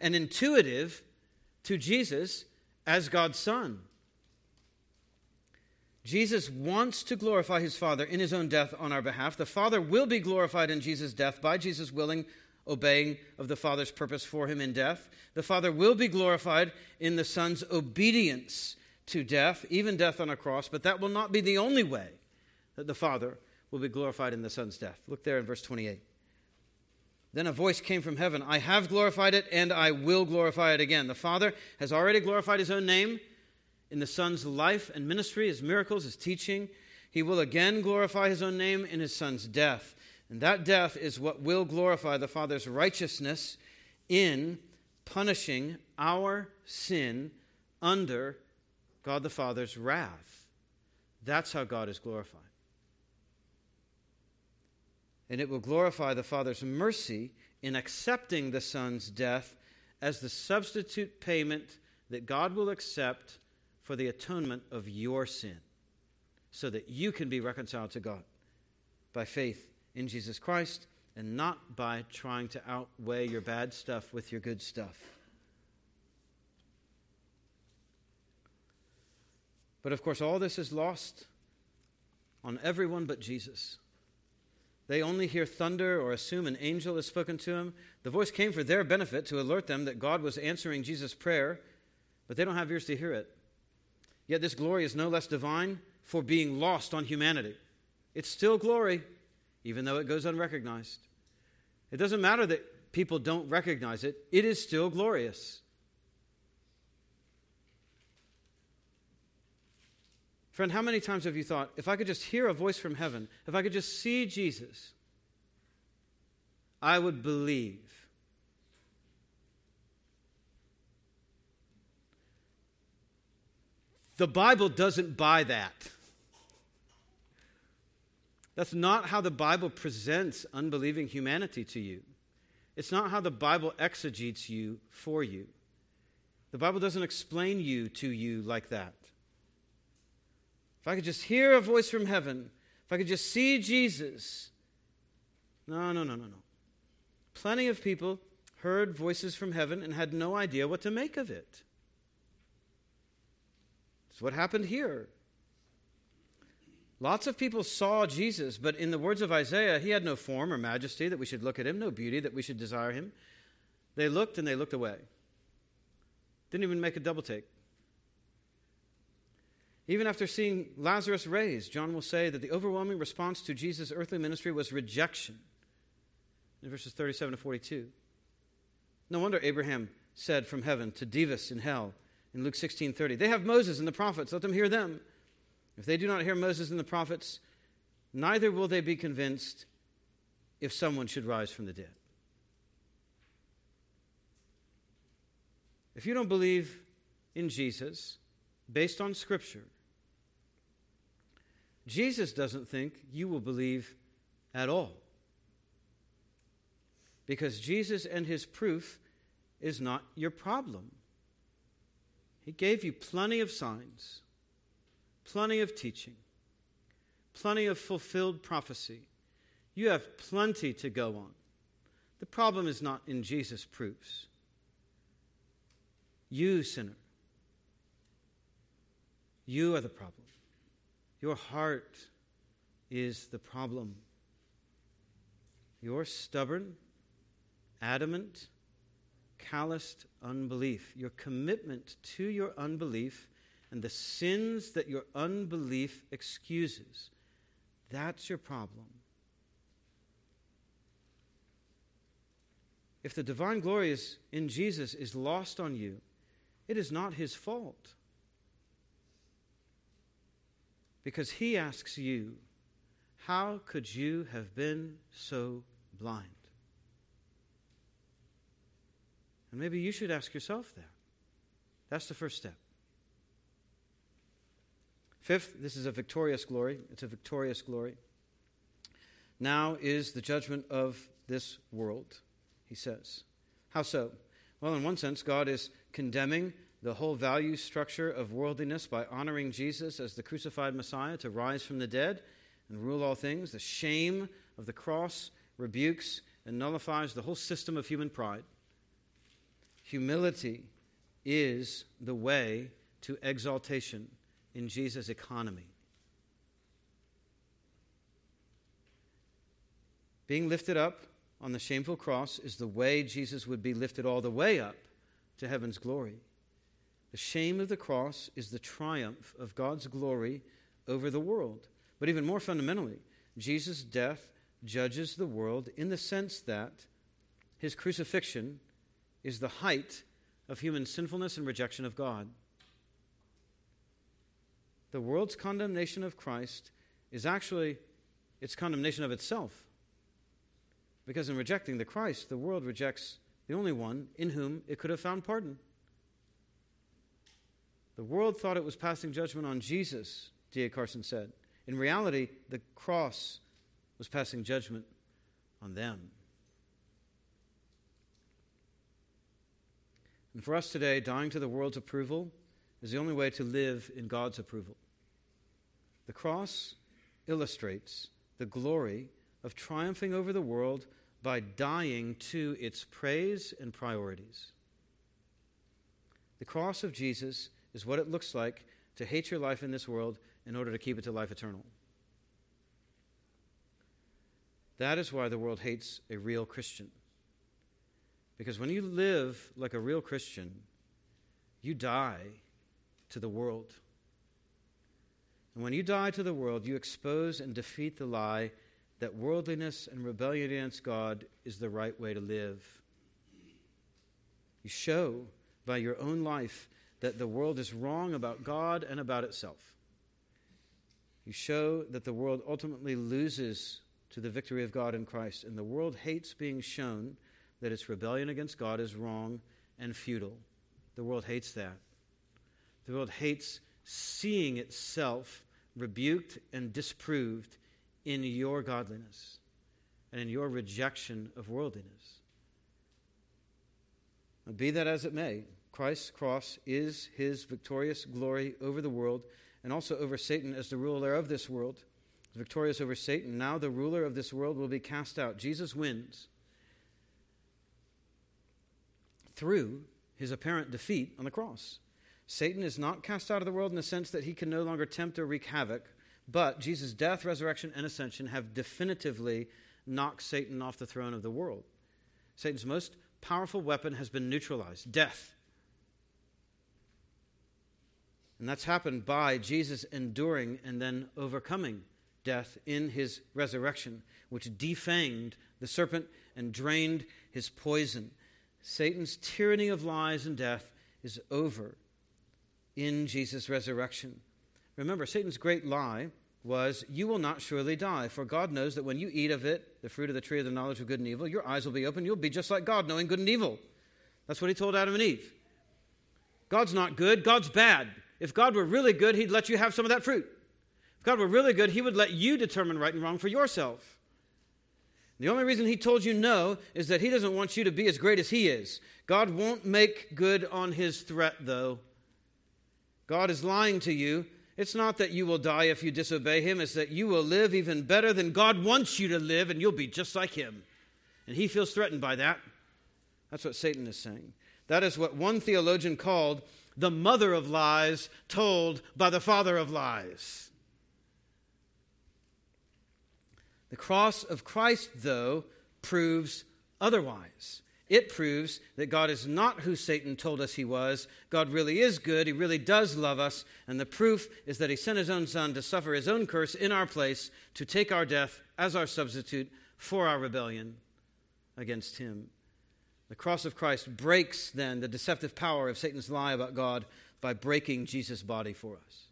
and intuitive to Jesus as God's Son. Jesus wants to glorify his Father in his own death on our behalf. The Father will be glorified in Jesus' death by Jesus' willing obeying of the Father's purpose for him in death. The Father will be glorified in the Son's obedience to death, even death on a cross, but that will not be the only way that the Father will be glorified in the Son's death. Look there in verse 28. Then a voice came from heaven I have glorified it, and I will glorify it again. The Father has already glorified his own name in the Son's life and ministry, his miracles, his teaching. He will again glorify his own name in his Son's death. And that death is what will glorify the Father's righteousness in punishing our sin under God the Father's wrath. That's how God is glorified and it will glorify the Father's mercy in accepting the Son's death as the substitute payment that God will accept for the atonement of your sin, so that you can be reconciled to God by faith in Jesus Christ and not by trying to outweigh your bad stuff with your good stuff. But of course, all this is lost on everyone but Jesus. They only hear thunder or assume an angel has spoken to him. The voice came for their benefit to alert them that God was answering Jesus' prayer, but they don't have ears to hear it. Yet this glory is no less divine for being lost on humanity. It's still glory, even though it goes unrecognized. It doesn't matter that people don't recognize it, it is still glorious. Friend, how many times have you thought, if I could just hear a voice from heaven, if I could just see Jesus, I would believe? The Bible doesn't buy that. That's not how the Bible presents unbelieving humanity to you. It's not how the Bible exegetes you for you. The Bible doesn't explain you to you like that. If I could just hear a voice from heaven, if I could just see Jesus. No, no, no, no, no. Plenty of people heard voices from heaven and had no idea what to make of it. It's what happened here. Lots of people saw Jesus, but in the words of Isaiah, he had no form or majesty that we should look at him, no beauty that we should desire him. They looked and they looked away. Didn't even make a double take. Even after seeing Lazarus raised, John will say that the overwhelming response to Jesus' earthly ministry was rejection in verses 37 to 42. No wonder Abraham said from heaven to Dives in hell in Luke 16:30, "They have Moses and the prophets, let them hear them. If they do not hear Moses and the prophets, neither will they be convinced if someone should rise from the dead." If you don't believe in Jesus based on scripture, Jesus doesn't think you will believe at all. Because Jesus and his proof is not your problem. He gave you plenty of signs, plenty of teaching, plenty of fulfilled prophecy. You have plenty to go on. The problem is not in Jesus' proofs. You, sinner, you are the problem. Your heart is the problem. You're stubborn, adamant, calloused unbelief, your commitment to your unbelief and the sins that your unbelief excuses. That's your problem. If the divine glory is in Jesus is lost on you, it is not his fault. Because he asks you, How could you have been so blind? And maybe you should ask yourself that. That's the first step. Fifth, this is a victorious glory. It's a victorious glory. Now is the judgment of this world, he says. How so? Well, in one sense, God is condemning the whole value structure of worldliness by honoring Jesus as the crucified Messiah to rise from the dead and rule all things. The shame of the cross rebukes and nullifies the whole system of human pride. Humility is the way to exaltation in Jesus' economy. Being lifted up on the shameful cross is the way Jesus would be lifted all the way up to heaven's glory. The shame of the cross is the triumph of God's glory over the world. But even more fundamentally, Jesus' death judges the world in the sense that his crucifixion is the height of human sinfulness and rejection of God. The world's condemnation of Christ is actually its condemnation of itself. Because in rejecting the Christ, the world rejects the only one in whom it could have found pardon. The world thought it was passing judgment on Jesus, D.A. Carson said. In reality, the cross was passing judgment on them. And for us today, dying to the world's approval is the only way to live in God's approval. The cross illustrates the glory of triumphing over the world by dying to its praise and priorities. The cross of Jesus is what it looks like to hate your life in this world in order to keep it to life eternal. That is why the world hates a real Christian. Because when you live like a real Christian, you die to the world. And when you die to the world, you expose and defeat the lie that worldliness and rebellion against God is the right way to live. You show by your own life that the world is wrong about God and about itself. You show that the world ultimately loses to the victory of God in Christ, and the world hates being shown that its rebellion against God is wrong and futile. The world hates that. The world hates seeing itself rebuked and disproved in your godliness and in your rejection of worldliness. Be that as it may, Christ's cross is his victorious glory over the world and also over Satan as the ruler of this world. Victorious over Satan. Now the ruler of this world will be cast out. Jesus wins through his apparent defeat on the cross. Satan is not cast out of the world in the sense that he can no longer tempt or wreak havoc, but Jesus' death, resurrection, and ascension have definitively knocked Satan off the throne of the world. Satan's most powerful weapon has been neutralized death. And that's happened by Jesus enduring and then overcoming death in his resurrection, which defanged the serpent and drained his poison. Satan's tyranny of lies and death is over in Jesus' resurrection. Remember, Satan's great lie was, You will not surely die, for God knows that when you eat of it, the fruit of the tree of the knowledge of good and evil, your eyes will be open. You'll be just like God, knowing good and evil. That's what he told Adam and Eve. God's not good, God's bad. If God were really good, he'd let you have some of that fruit. If God were really good, he would let you determine right and wrong for yourself. The only reason he told you no is that he doesn't want you to be as great as he is. God won't make good on his threat, though. God is lying to you. It's not that you will die if you disobey him, it's that you will live even better than God wants you to live, and you'll be just like him. And he feels threatened by that. That's what Satan is saying. That is what one theologian called the mother of lies told by the father of lies. The cross of Christ, though, proves otherwise. It proves that God is not who Satan told us he was. God really is good. He really does love us. And the proof is that he sent his own son to suffer his own curse in our place, to take our death as our substitute for our rebellion against him. The cross of Christ breaks then the deceptive power of Satan's lie about God by breaking Jesus' body for us.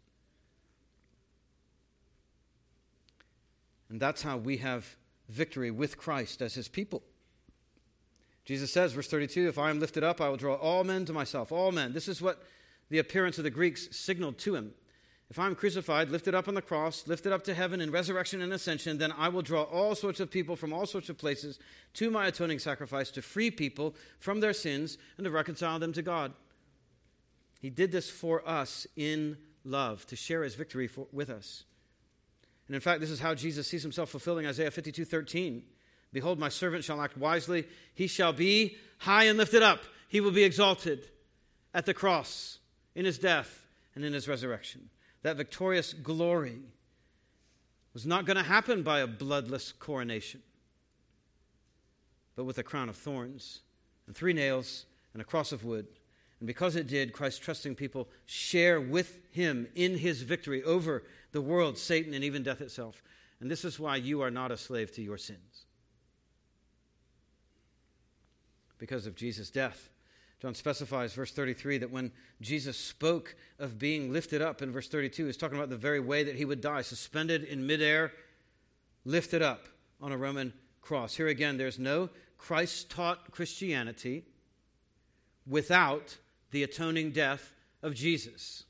And that's how we have victory with Christ as his people. Jesus says, verse 32, if I am lifted up, I will draw all men to myself. All men. This is what the appearance of the Greeks signaled to him if I'm crucified, lifted up on the cross, lifted up to heaven in resurrection and ascension, then I will draw all sorts of people from all sorts of places to my atoning sacrifice to free people from their sins and to reconcile them to God. He did this for us in love, to share his victory for, with us. And in fact, this is how Jesus sees himself fulfilling Isaiah 52 13. Behold, my servant shall act wisely. He shall be high and lifted up. He will be exalted at the cross, in his death, and in his resurrection that victorious glory was not going to happen by a bloodless coronation, but with a crown of thorns and three nails and a cross of wood. And because it did, Christ trusting people share with him in his victory over the world, Satan, and even death itself. And this is why you are not a slave to your sins. Because of Jesus' death John specifies, verse 33, that when Jesus spoke of being lifted up in verse 32, he's talking about the very way that he would die, suspended in midair, lifted up on a Roman cross. Here again, there's no Christ taught Christianity without the atoning death of Jesus.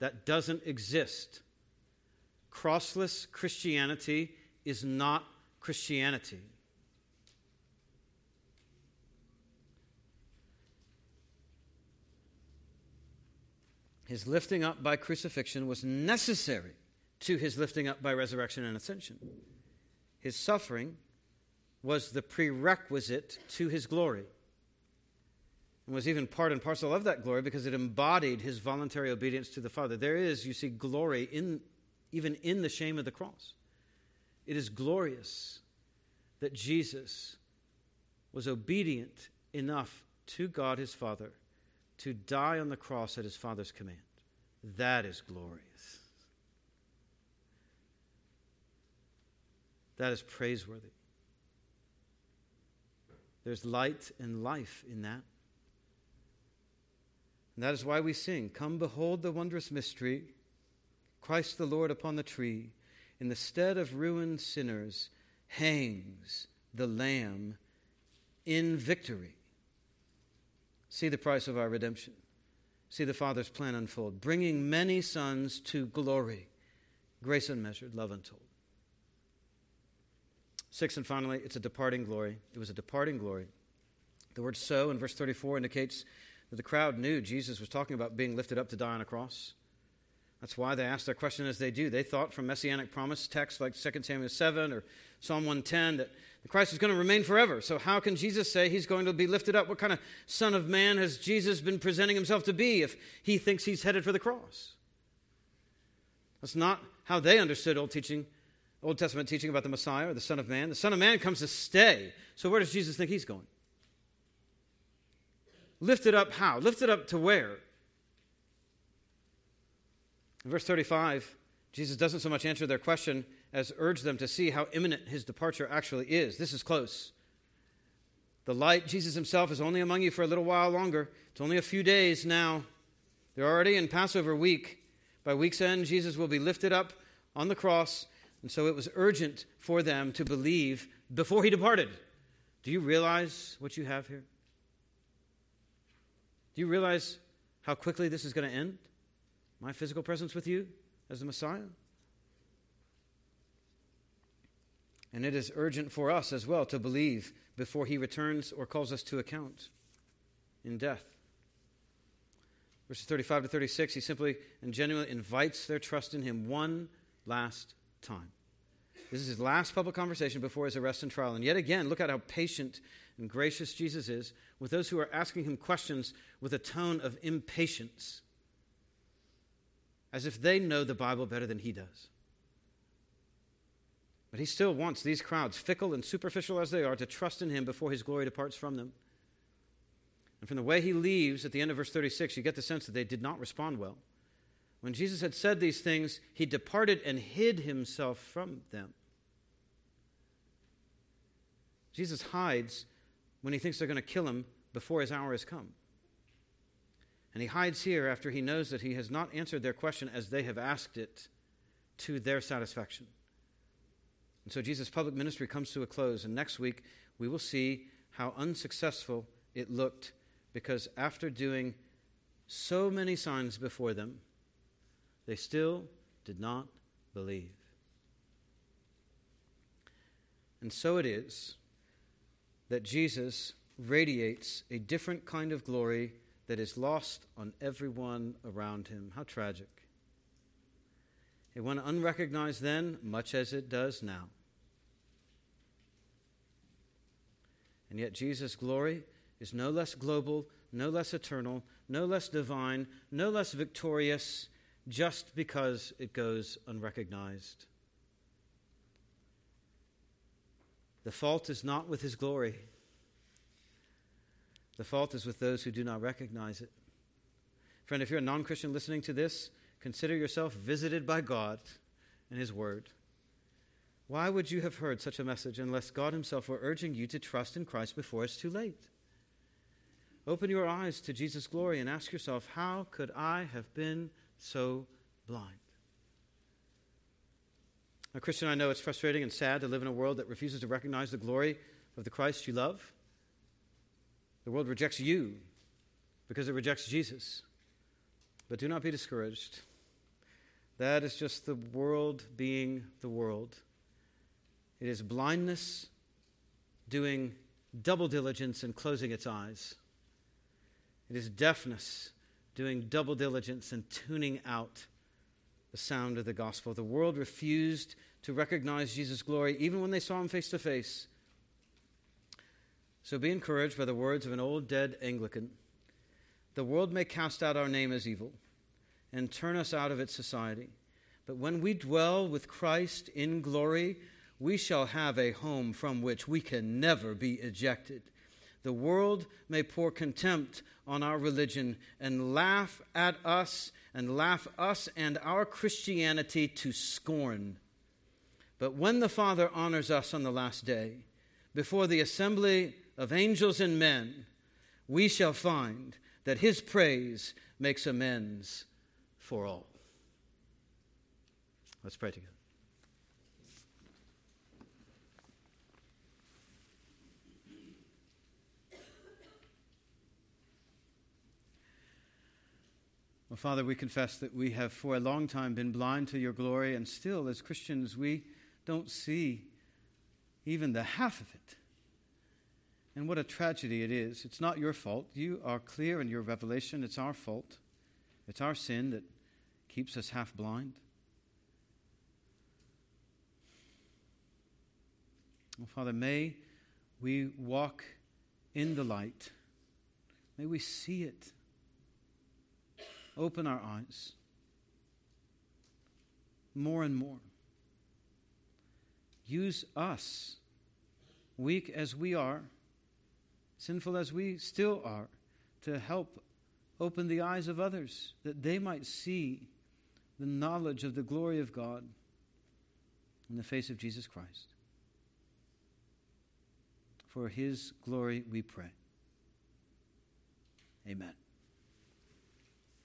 That doesn't exist. Crossless Christianity is not Christianity. His lifting up by crucifixion was necessary to his lifting up by resurrection and ascension. His suffering was the prerequisite to his glory and was even part and parcel of that glory because it embodied his voluntary obedience to the Father. There is, you see, glory in, even in the shame of the cross. It is glorious that Jesus was obedient enough to God his Father to die on the cross at his Father's command. That is glorious. That is praiseworthy. There's light and life in that. And that is why we sing Come, behold the wondrous mystery Christ the Lord upon the tree. In the stead of ruined sinners hangs the Lamb in victory. See the price of our redemption. See the Father's plan unfold, bringing many sons to glory, grace unmeasured, love untold. Six and finally, it's a departing glory. It was a departing glory. The word so in verse 34 indicates the crowd knew Jesus was talking about being lifted up to die on a cross. That's why they asked their question as they do. They thought from messianic promise texts like 2 Samuel 7 or Psalm 110 that the Christ is going to remain forever. So, how can Jesus say he's going to be lifted up? What kind of Son of Man has Jesus been presenting himself to be if he thinks he's headed for the cross? That's not how they understood Old teaching, Old Testament teaching about the Messiah or the Son of Man. The Son of Man comes to stay. So, where does Jesus think he's going? Lifted up how? Lifted up to where? In verse 35, Jesus doesn't so much answer their question as urge them to see how imminent his departure actually is. This is close. The light, Jesus himself, is only among you for a little while longer. It's only a few days now. They're already in Passover week. By week's end, Jesus will be lifted up on the cross, and so it was urgent for them to believe before he departed. Do you realize what you have here? Do you realize how quickly this is going to end? My physical presence with you as the Messiah? And it is urgent for us as well to believe before he returns or calls us to account in death. Verses 35 to 36, he simply and genuinely invites their trust in him one last time. This is his last public conversation before his arrest and trial. And yet again, look at how patient and gracious Jesus is with those who are asking him questions with a tone of impatience, as if they know the Bible better than he does. But he still wants these crowds, fickle and superficial as they are, to trust in him before his glory departs from them. And from the way he leaves at the end of verse 36, you get the sense that they did not respond well. When Jesus had said these things, he departed and hid himself from them. Jesus hides when he thinks they're going to kill him before his hour has come. And he hides here after he knows that he has not answered their question as they have asked it to their satisfaction. And so Jesus' public ministry comes to a close, and next week we will see how unsuccessful it looked because after doing so many signs before them, they still did not believe. And so it is that Jesus radiates a different kind of glory that is lost on everyone around him. How tragic. It went unrecognized then, much as it does now. And yet, Jesus' glory is no less global, no less eternal, no less divine, no less victorious, just because it goes unrecognized. The fault is not with his glory. The fault is with those who do not recognize it. Friend, if you're a non Christian listening to this, consider yourself visited by God and His Word. Why would you have heard such a message unless God Himself were urging you to trust in Christ before it's too late? Open your eyes to Jesus' glory and ask yourself, how could I have been so blind? Now, Christian, I know it's frustrating and sad to live in a world that refuses to recognize the glory of the Christ you love. The world rejects you because it rejects Jesus. But do not be discouraged. That is just the world being the world. It is blindness doing double diligence and closing its eyes. It is deafness doing double diligence and tuning out the sound of the gospel. The world refused to recognize Jesus' glory even when they saw him face to face. So be encouraged by the words of an old dead Anglican. The world may cast out our name as evil and turn us out of its society. But when we dwell with Christ in glory, we shall have a home from which we can never be ejected. The world may pour contempt on our religion and laugh at us and laugh us and our Christianity to scorn. But when the Father honors us on the last day, before the assembly of angels and men, we shall find that his praise makes amends for all. Let's pray together. Well, Father, we confess that we have for a long time been blind to your glory, and still, as Christians, we don't see even the half of it. And what a tragedy it is. It's not your fault. You are clear in your revelation. It's our fault. It's our sin that keeps us half blind. Oh, Father, may we walk in the light. May we see it. Open our eyes more and more. Use us, weak as we are, sinful as we still are, to help open the eyes of others that they might see the knowledge of the glory of God in the face of Jesus Christ. For his glory we pray. Amen.